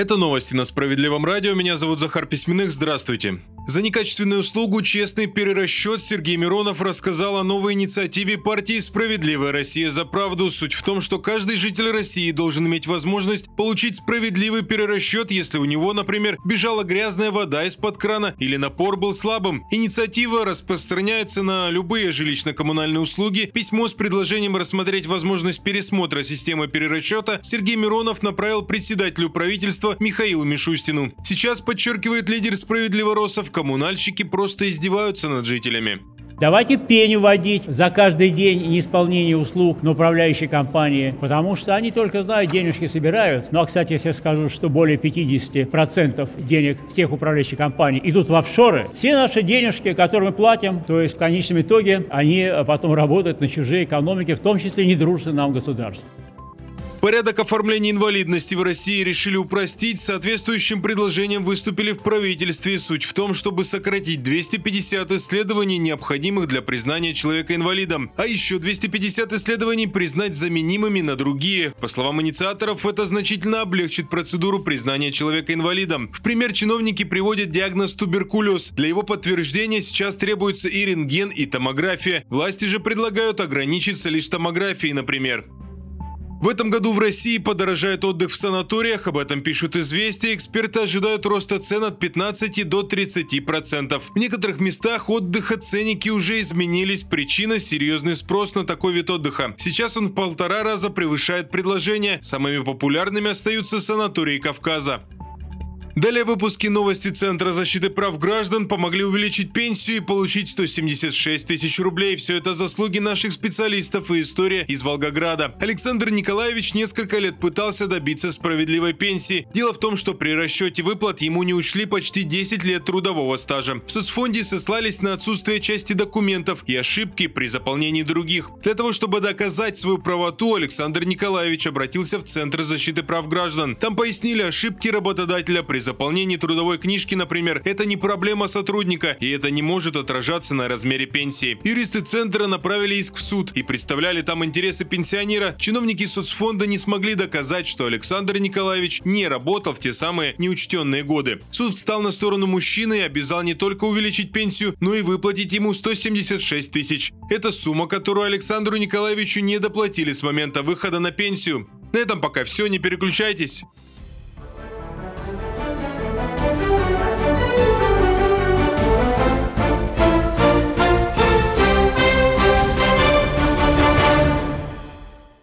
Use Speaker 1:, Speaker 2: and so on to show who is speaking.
Speaker 1: Это новости на Справедливом радио. Меня зовут Захар Письменных. Здравствуйте. За некачественную услугу «Честный перерасчет» Сергей Миронов рассказал о новой инициативе партии «Справедливая Россия за правду». Суть в том, что каждый житель России должен иметь возможность получить справедливый перерасчет, если у него, например, бежала грязная вода из-под крана или напор был слабым. Инициатива распространяется на любые жилищно-коммунальные услуги. Письмо с предложением рассмотреть возможность пересмотра системы перерасчета Сергей Миронов направил председателю правительства Михаилу Мишустину. Сейчас, подчеркивает лидер «Справедливого Росов», коммунальщики просто издеваются над жителями.
Speaker 2: Давайте пени вводить за каждый день неисполнение услуг на управляющей компании, потому что они только знают, денежки собирают. Ну, а, кстати, если я скажу, что более 50% денег всех управляющих компаний идут в офшоры, все наши денежки, которые мы платим, то есть в конечном итоге они потом работают на чужие экономики, в том числе недружественные нам государства.
Speaker 1: Порядок оформления инвалидности в России решили упростить. Соответствующим предложением выступили в правительстве. Суть в том, чтобы сократить 250 исследований, необходимых для признания человека инвалидом. А еще 250 исследований признать заменимыми на другие. По словам инициаторов, это значительно облегчит процедуру признания человека инвалидом. В пример чиновники приводят диагноз туберкулез. Для его подтверждения сейчас требуется и рентген, и томография. Власти же предлагают ограничиться лишь томографией, например. В этом году в России подорожает отдых в санаториях, об этом пишут известия. Эксперты ожидают роста цен от 15 до 30%. В некоторых местах отдыха ценники уже изменились. Причина – серьезный спрос на такой вид отдыха. Сейчас он в полтора раза превышает предложение. Самыми популярными остаются санатории Кавказа. Далее выпуски новости Центра защиты прав граждан помогли увеличить пенсию и получить 176 тысяч рублей. Все это заслуги наших специалистов и история из Волгограда. Александр Николаевич несколько лет пытался добиться справедливой пенсии. Дело в том, что при расчете выплат ему не учли почти 10 лет трудового стажа. В соцфонде сослались на отсутствие части документов и ошибки при заполнении других. Для того, чтобы доказать свою правоту, Александр Николаевич обратился в Центр защиты прав граждан. Там пояснили ошибки работодателя при заполнении трудовой книжки, например, это не проблема сотрудника, и это не может отражаться на размере пенсии. Юристы центра направили иск в суд и представляли там интересы пенсионера. Чиновники соцфонда не смогли доказать, что Александр Николаевич не работал в те самые неучтенные годы. Суд встал на сторону мужчины и обязал не только увеличить пенсию, но и выплатить ему 176 тысяч. Это сумма, которую Александру Николаевичу не доплатили с момента выхода на пенсию. На этом пока все, не переключайтесь.